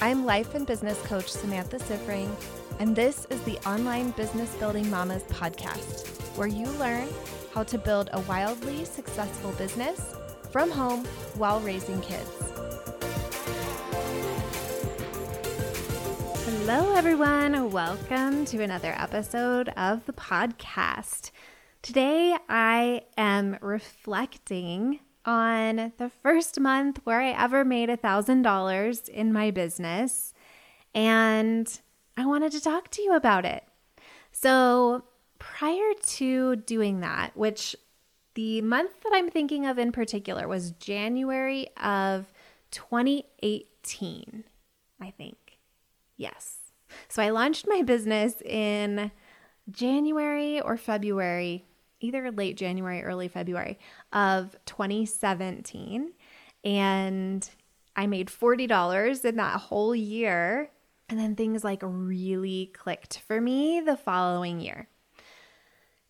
I'm life and business coach Samantha Siffring, and this is the Online Business Building Mamas podcast, where you learn how to build a wildly successful business from home while raising kids. Hello, everyone. Welcome to another episode of the podcast. Today, I am reflecting on the first month where I ever made a $1,000 in my business, and I wanted to talk to you about it. So, prior to doing that, which the month that I'm thinking of in particular was January of 2018, I think. Yes. So I launched my business in January or February either late January, early February of 2017. And I made $40 in that whole year. And then things like really clicked for me the following year.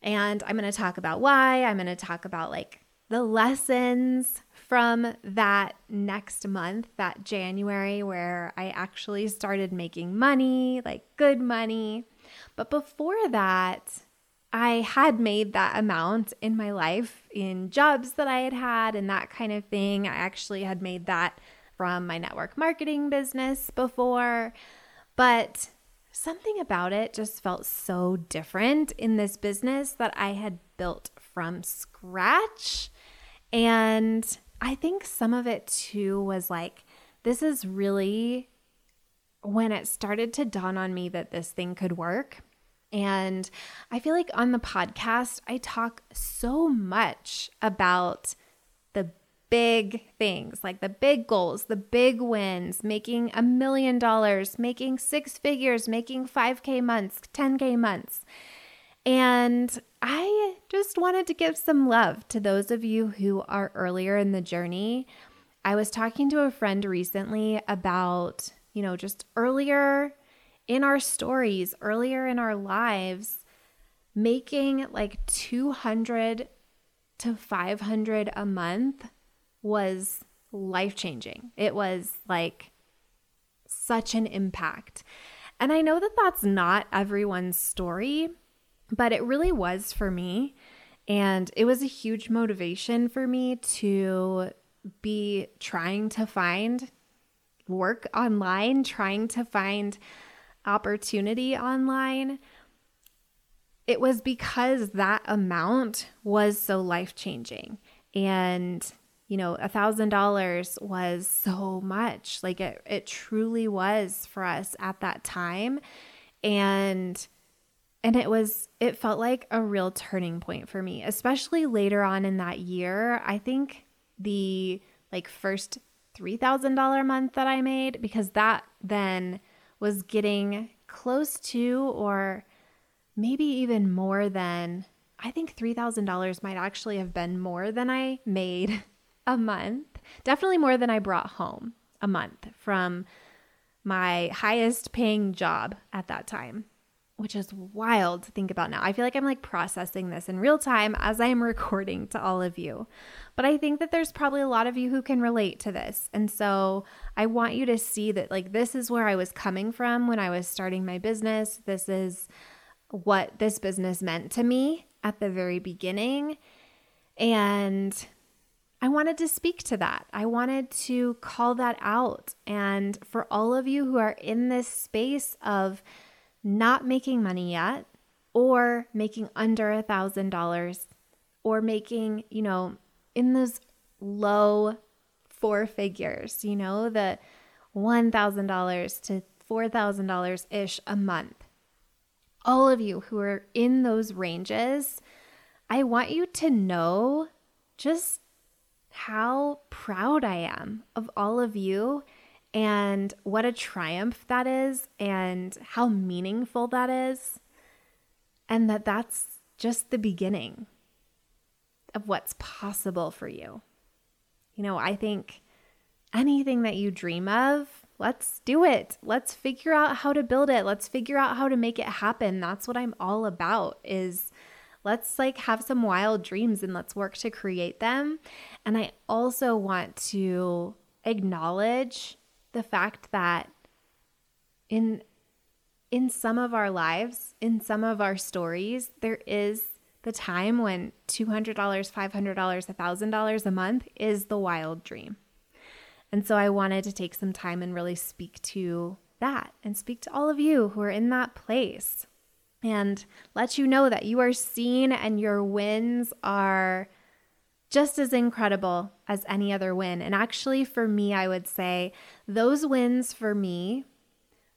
And I'm going to talk about why. I'm going to talk about like the lessons from that next month, that January, where I actually started making money, like good money. But before that, I had made that amount in my life in jobs that I had had and that kind of thing. I actually had made that from my network marketing business before, but something about it just felt so different in this business that I had built from scratch. And I think some of it too was like, this is really when it started to dawn on me that this thing could work and I feel like on the podcast, I talk so much about the big things, like the big goals, the big wins, making a million dollars, making six figures, making 5K months, 10K months. And I just wanted to give some love to those of you who are earlier in the journey. I was talking to a friend recently about, you know, just earlier in our stories earlier in our lives making like 200 to 500 a month was life changing. It was like such an impact. And I know that that's not everyone's story, but it really was for me. And it was a huge motivation for me to be trying to find work online, trying to find opportunity online, it was because that amount was so life changing. And, you know, a thousand dollars was so much. Like it, it truly was for us at that time. And, and it was, it felt like a real turning point for me, especially later on in that year. I think the like first $3,000 month that I made, because that then was getting close to or maybe even more than I think $3,000 might actually have been more than I made a month. Definitely more than I brought home a month from my highest paying job at that time which is wild to think about now. I feel like I'm like processing this in real time as I am recording to all of you. But I think that there's probably a lot of you who can relate to this. And so I want you to see that like this is where I was coming from when I was starting my business. This is what this business meant to me at the very beginning. And I wanted to speak to that. I wanted to call that out. And for all of you who are in this space of, not making money yet or making under a thousand dollars or making, you know, in those low four figures, you know, the $1,000 to $4,000 ish a month. All of you who are in those ranges, I want you to know just how proud I am of all of you and what a triumph that is and how meaningful that is and that that's just the beginning of what's possible for you. You know, I think anything that you dream of, let's do it. Let's figure out how to build it. Let's figure out how to make it happen. That's what I'm all about is let's like have some wild dreams and let's work to create them. And I also want to acknowledge the fact that in in some of our lives, in some of our stories, there is the time when $200, $500, $1,000 a month is the wild dream. And so I wanted to take some time and really speak to that and speak to all of you who are in that place and let you know that you are seen and your wins are just as incredible as any other win. And actually, for me, I would say those wins for me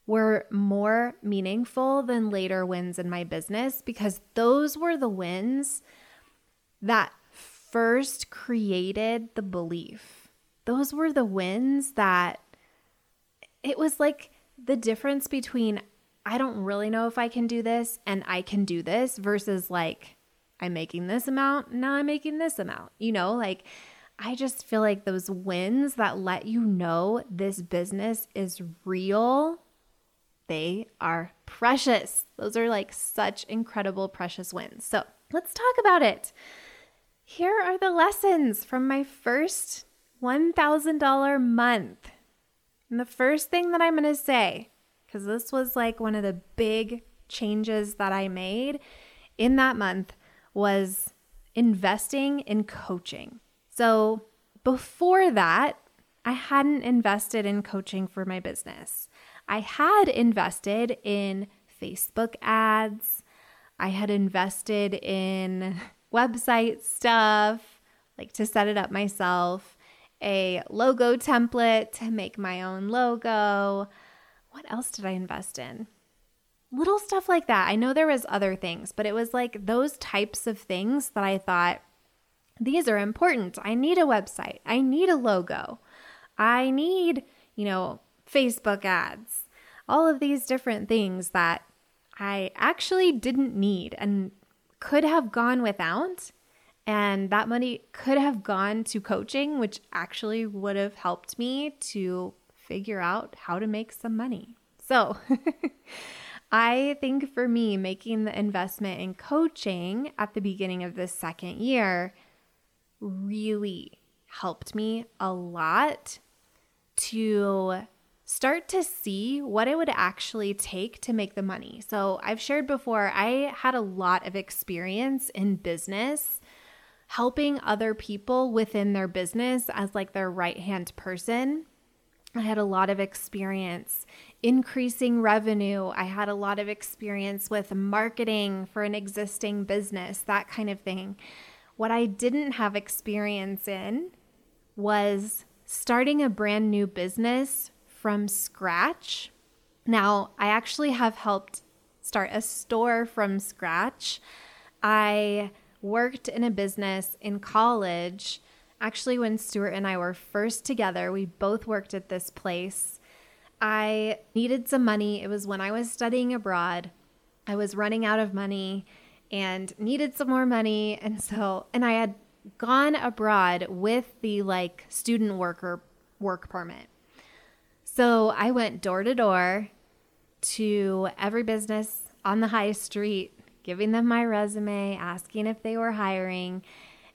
were more meaningful than later wins in my business because those were the wins that first created the belief. Those were the wins that it was like the difference between I don't really know if I can do this and I can do this versus like I'm making this amount, now I'm making this amount. You know, like I just feel like those wins that let you know this business is real, they are precious. Those are like such incredible, precious wins. So let's talk about it. Here are the lessons from my first $1,000 month. And the first thing that I'm going to say, because this was like one of the big changes that I made in that month, was investing in coaching. So before that, I hadn't invested in coaching for my business. I had invested in Facebook ads, I had invested in website stuff, like to set it up myself, a logo template to make my own logo. What else did I invest in? Little stuff like that. I know there was other things, but it was like those types of things that I thought these are important. I need a website. I need a logo. I need, you know, Facebook ads. All of these different things that I actually didn't need and could have gone without. And that money could have gone to coaching, which actually would have helped me to figure out how to make some money. So, I think for me, making the investment in coaching at the beginning of this second year really helped me a lot to start to see what it would actually take to make the money. So, I've shared before, I had a lot of experience in business helping other people within their business as like their right hand person. I had a lot of experience increasing revenue. I had a lot of experience with marketing for an existing business, that kind of thing. What I didn't have experience in was starting a brand new business from scratch. Now, I actually have helped start a store from scratch. I worked in a business in college. Actually, when Stuart and I were first together, we both worked at this place I needed some money. It was when I was studying abroad. I was running out of money and needed some more money. And so, and I had gone abroad with the like student worker work permit. So I went door to door to every business on the high street, giving them my resume, asking if they were hiring.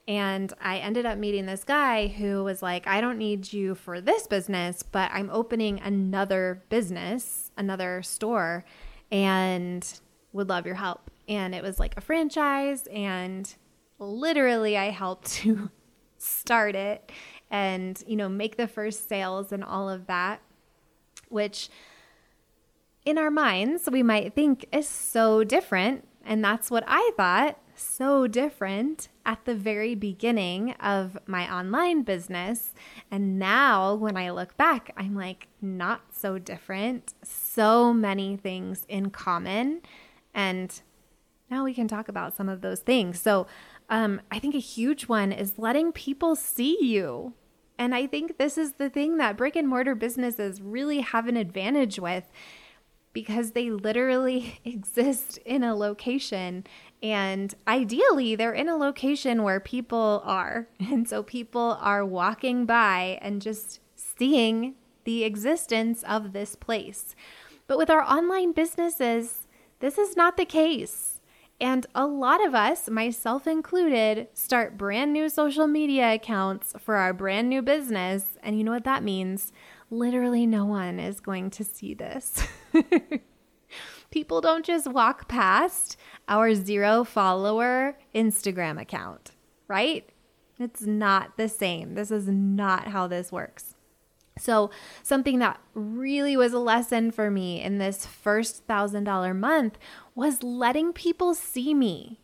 And I ended up meeting this guy who was like, I don't need you for this business, but I'm opening another business, another store, and would love your help. And it was like a franchise, and literally, I helped to start it and, you know, make the first sales and all of that, which in our minds we might think is so different. And that's what I thought so different at the very beginning of my online business. And now when I look back, I'm like, not so different. So many things in common. And now we can talk about some of those things. So, um, I think a huge one is letting people see you. And I think this is the thing that brick and mortar businesses really have an advantage with because they literally exist in a location and ideally, they're in a location where people are. And so people are walking by and just seeing the existence of this place. But with our online businesses, this is not the case. And a lot of us, myself included, start brand new social media accounts for our brand new business. And you know what that means? Literally, no one is going to see this. People don't just walk past our zero follower Instagram account, right? It's not the same. This is not how this works. So, something that really was a lesson for me in this first $1,000 month was letting people see me,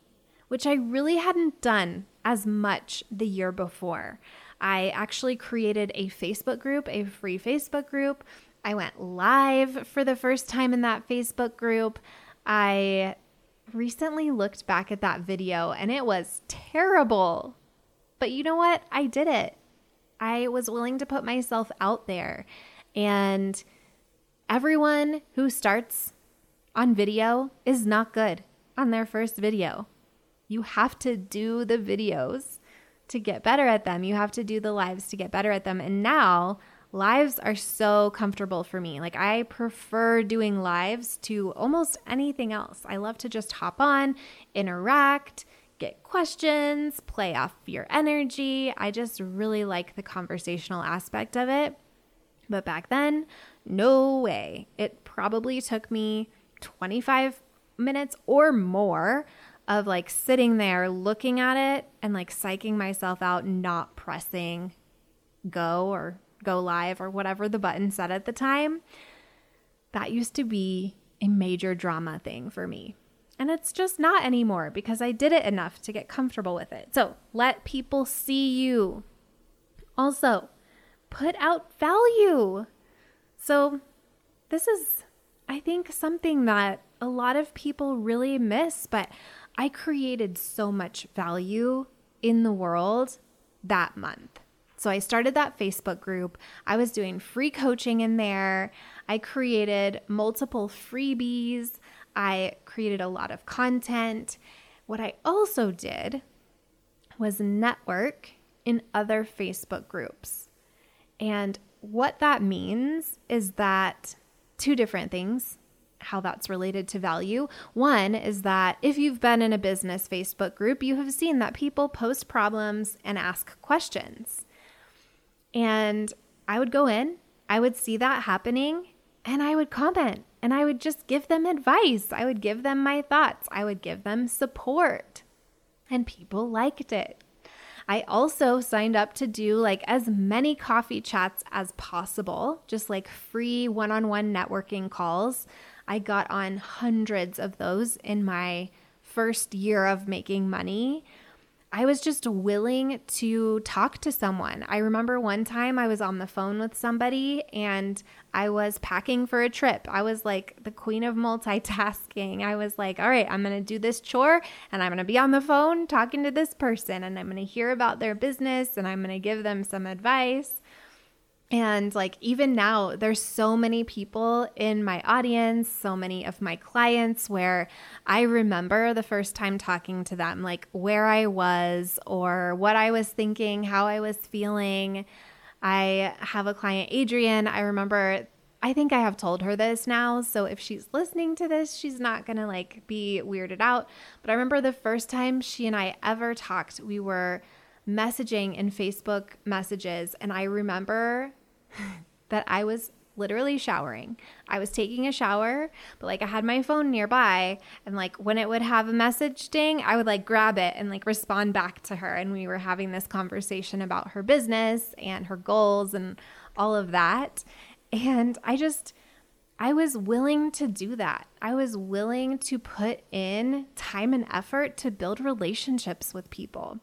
which I really hadn't done as much the year before. I actually created a Facebook group, a free Facebook group. I went live for the first time in that Facebook group. I recently looked back at that video and it was terrible. But you know what? I did it. I was willing to put myself out there. And everyone who starts on video is not good on their first video. You have to do the videos to get better at them. You have to do the lives to get better at them. And now lives are so comfortable for me. Like I prefer doing lives to almost anything else. I love to just hop on, interact, get questions, play off your energy. I just really like the conversational aspect of it. But back then, no way. It probably took me 25 minutes or more of like sitting there looking at it and like psyching myself out, not pressing go or go live or whatever the button said at the time. That used to be a major drama thing for me. And it's just not anymore because I did it enough to get comfortable with it. So let people see you. Also, put out value. So, this is, I think, something that a lot of people really miss, but I created so much value in the world that month. So I started that Facebook group. I was doing free coaching in there. I created multiple freebies. I created a lot of content. What I also did was network in other Facebook groups. And what that means is that two different things, how that's related to value. One is that if you've been in a business Facebook group, you have seen that people post problems and ask questions. And I would go in, I would see that happening, and I would comment and I would just give them advice. I would give them my thoughts. I would give them support. And people liked it. I also signed up to do like as many coffee chats as possible, just like free one on one networking calls. I got on hundreds of those in my first year of making money. I was just willing to talk to someone. I remember one time I was on the phone with somebody and I was packing for a trip. I was like the queen of multitasking. I was like, all right, I'm going to do this chore and I'm going to be on the phone talking to this person and I'm going to hear about their business and I'm going to give them some advice. And like even now, there's so many people in my audience, so many of my clients where I remember the first time talking to them, like where I was or what I was thinking, how I was feeling. I have a client, Adrian. I remember, I think I have told her this now. So if she's listening to this, she's not going to like be weirded out. But I remember the first time she and I ever talked, we were messaging in Facebook messages. And I remember that I was literally showering. I was taking a shower, but like I had my phone nearby and like when it would have a message ding, I would like grab it and like respond back to her and we were having this conversation about her business and her goals and all of that. And I just I was willing to do that. I was willing to put in time and effort to build relationships with people.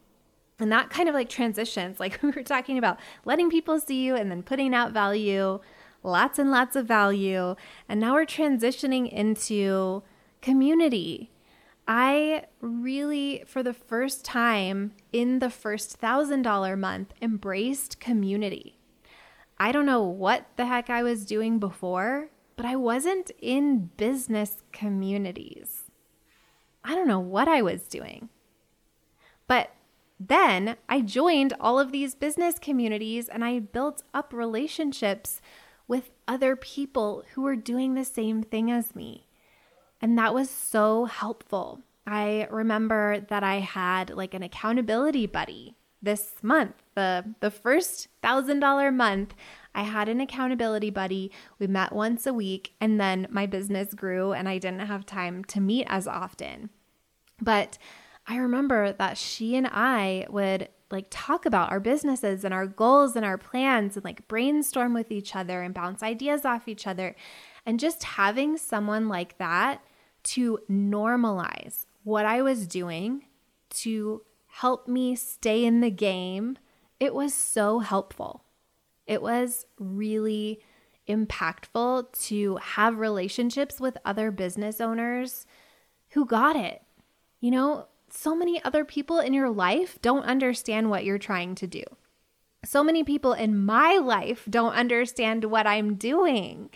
And that kind of like transitions, like we were talking about letting people see you and then putting out value, lots and lots of value. And now we're transitioning into community. I really, for the first time in the first thousand dollar month, embraced community. I don't know what the heck I was doing before, but I wasn't in business communities. I don't know what I was doing. But then I joined all of these business communities and I built up relationships with other people who were doing the same thing as me. And that was so helpful. I remember that I had like an accountability buddy this month, the the first $1000 month, I had an accountability buddy. We met once a week and then my business grew and I didn't have time to meet as often. But I remember that she and I would like talk about our businesses and our goals and our plans and like brainstorm with each other and bounce ideas off each other. And just having someone like that to normalize what I was doing to help me stay in the game, it was so helpful. It was really impactful to have relationships with other business owners who got it. You know, so many other people in your life don't understand what you're trying to do. So many people in my life don't understand what I'm doing.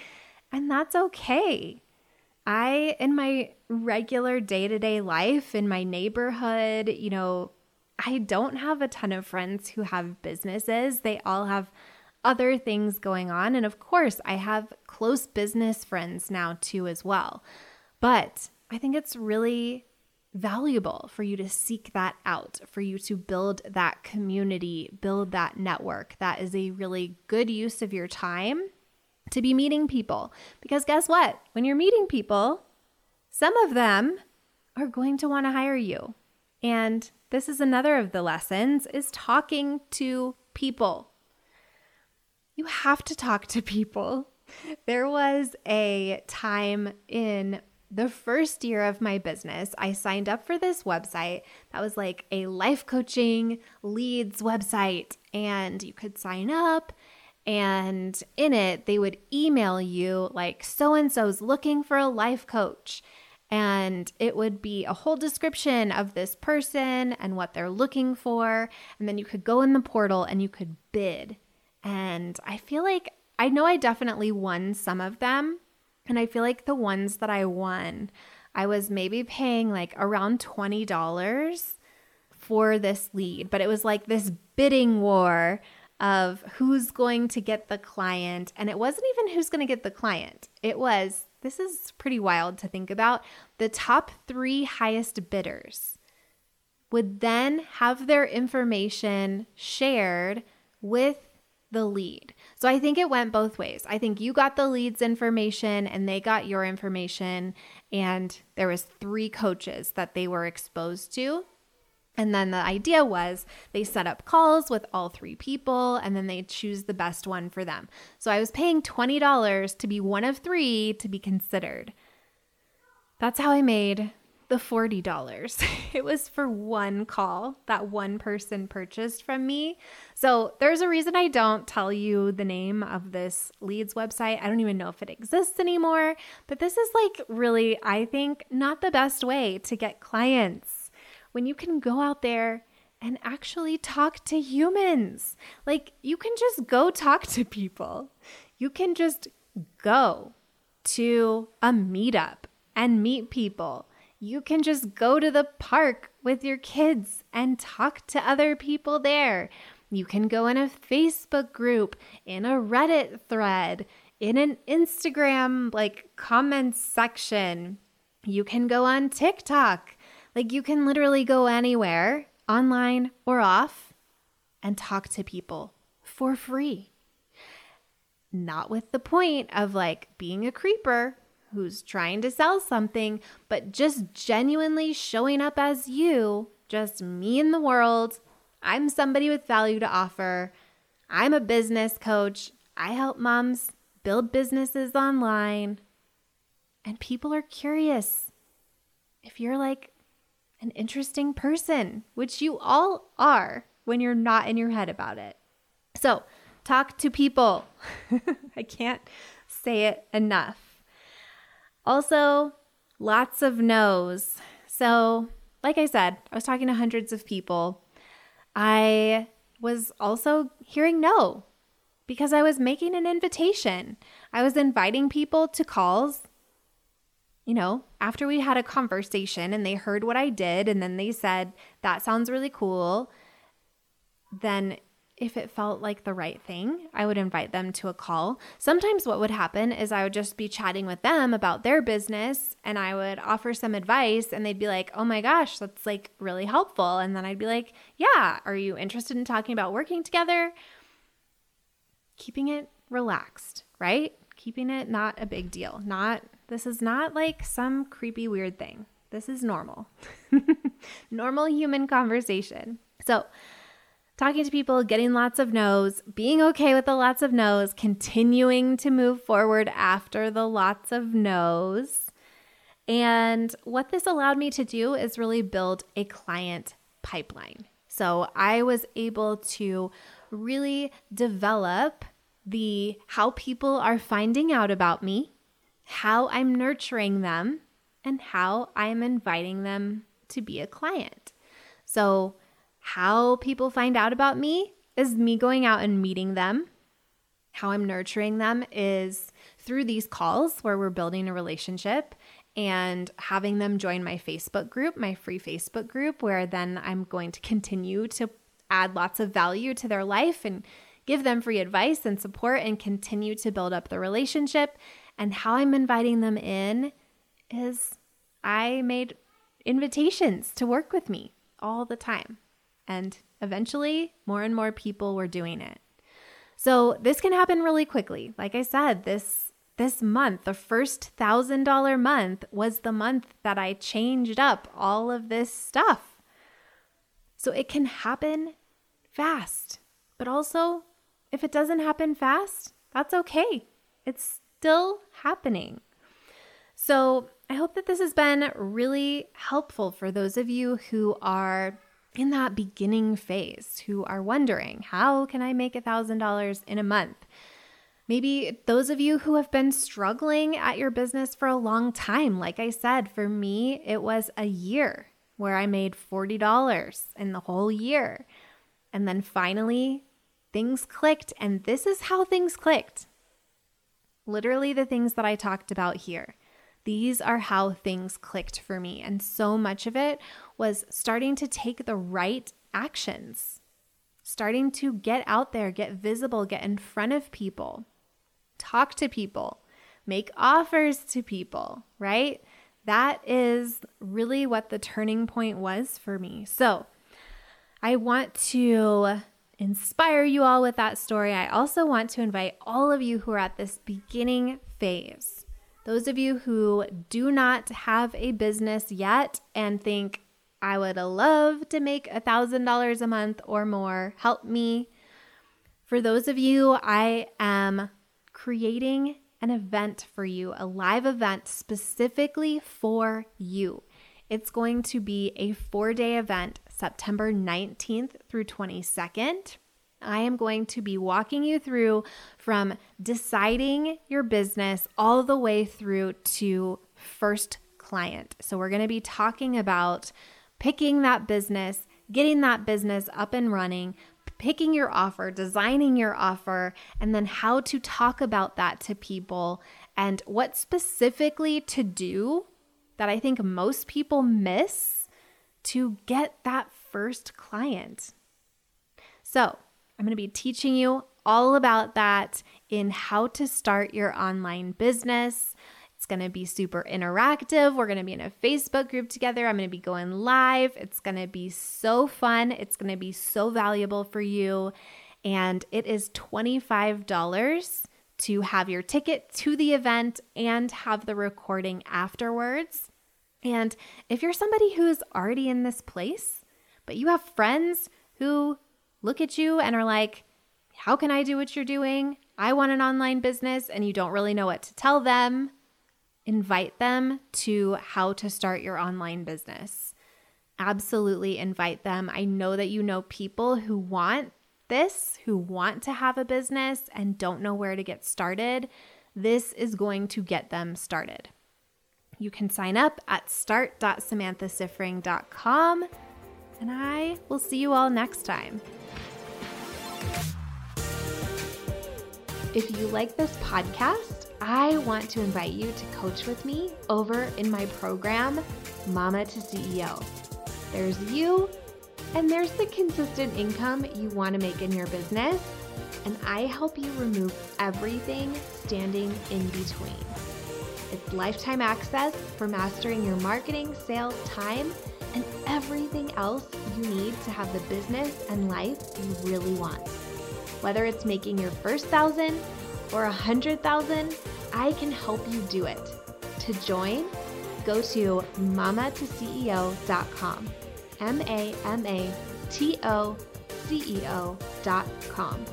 And that's okay. I, in my regular day to day life, in my neighborhood, you know, I don't have a ton of friends who have businesses. They all have other things going on. And of course, I have close business friends now too, as well. But I think it's really valuable for you to seek that out, for you to build that community, build that network. That is a really good use of your time to be meeting people. Because guess what? When you're meeting people, some of them are going to want to hire you. And this is another of the lessons is talking to people. You have to talk to people. There was a time in the first year of my business, I signed up for this website that was like a life coaching leads website. And you could sign up, and in it, they would email you, like, so and so's looking for a life coach. And it would be a whole description of this person and what they're looking for. And then you could go in the portal and you could bid. And I feel like I know I definitely won some of them and I feel like the ones that I won, I was maybe paying like around $20 for this lead, but it was like this bidding war of who's going to get the client. And it wasn't even who's going to get the client. It was, this is pretty wild to think about, the top three highest bidders would then have their information shared with the lead. So I think it went both ways. I think you got the leads information and they got your information and there was three coaches that they were exposed to. And then the idea was they set up calls with all three people and then they choose the best one for them. So I was paying $20 to be one of three to be considered. That's how I made the $40. It was for one call that one person purchased from me. So there's a reason I don't tell you the name of this leads website. I don't even know if it exists anymore, but this is like really, I think, not the best way to get clients when you can go out there and actually talk to humans. Like you can just go talk to people. You can just go to a meetup and meet people you can just go to the park with your kids and talk to other people there. You can go in a Facebook group, in a Reddit thread, in an Instagram like comments section. You can go on TikTok. Like you can literally go anywhere, online or off, and talk to people for free. Not with the point of like being a creeper who's trying to sell something, but just genuinely showing up as you, just me in the world. I'm somebody with value to offer. I'm a business coach. I help moms build businesses online. And people are curious if you're like an interesting person, which you all are when you're not in your head about it. So, talk to people. I can't say it enough. Also, lots of no's. So, like I said, I was talking to hundreds of people. I was also hearing no because I was making an invitation. I was inviting people to calls. You know, after we had a conversation and they heard what I did, and then they said, That sounds really cool. Then if it felt like the right thing, I would invite them to a call. Sometimes what would happen is I would just be chatting with them about their business and I would offer some advice and they'd be like, "Oh my gosh, that's like really helpful." And then I'd be like, "Yeah, are you interested in talking about working together?" Keeping it relaxed, right? Keeping it not a big deal. Not this is not like some creepy weird thing. This is normal. normal human conversation. So, talking to people, getting lots of no's, being okay with the lots of no's, continuing to move forward after the lots of no's. And what this allowed me to do is really build a client pipeline. So I was able to really develop the how people are finding out about me, how I'm nurturing them, and how I'm inviting them to be a client. So how people find out about me is me going out and meeting them. How I'm nurturing them is through these calls where we're building a relationship and having them join my Facebook group, my free Facebook group, where then I'm going to continue to add lots of value to their life and give them free advice and support and continue to build up the relationship. And how I'm inviting them in is I made invitations to work with me all the time. And eventually, more and more people were doing it. So this can happen really quickly. Like I said, this this month, the first thousand dollar month was the month that I changed up all of this stuff. So it can happen fast. But also, if it doesn't happen fast, that's okay. It's still happening. So I hope that this has been really helpful for those of you who are in that beginning phase who are wondering, how can I make $1,000 in a month? Maybe those of you who have been struggling at your business for a long time. Like I said, for me, it was a year where I made $40 in the whole year. And then finally, things clicked. And this is how things clicked literally the things that I talked about here. These are how things clicked for me. And so much of it was starting to take the right actions, starting to get out there, get visible, get in front of people, talk to people, make offers to people, right? That is really what the turning point was for me. So I want to inspire you all with that story. I also want to invite all of you who are at this beginning phase those of you who do not have a business yet and think, I would love to make a $1,000 a month or more, help me. For those of you, I am creating an event for you, a live event specifically for you. It's going to be a four day event, September 19th through 22nd. I am going to be walking you through from deciding your business all the way through to first client. So, we're going to be talking about picking that business, getting that business up and running, picking your offer, designing your offer, and then how to talk about that to people and what specifically to do that I think most people miss to get that first client. So, I'm going to be teaching you all about that in how to start your online business. It's going to be super interactive. We're going to be in a Facebook group together. I'm going to be going live. It's going to be so fun. It's going to be so valuable for you. And it is $25 to have your ticket to the event and have the recording afterwards. And if you're somebody who's already in this place, but you have friends who look at you and are like, How can I do what you're doing? I want an online business, and you don't really know what to tell them. Invite them to how to start your online business. Absolutely invite them. I know that you know people who want this, who want to have a business and don't know where to get started. This is going to get them started. You can sign up at start.samanthasiffring.com, and I will see you all next time. If you like this podcast, I want to invite you to coach with me over in my program, Mama to CEO. There's you And there's the consistent income you want to make in your business, and I help you remove everything standing in between. It's lifetime access for mastering your marketing, sales, time, and everything else you need to have the business and life you really want. Whether it's making your first thousand or a hundred thousand, I can help you do it. To join, go to mamatoceo.com. M A M A T O C E O.com.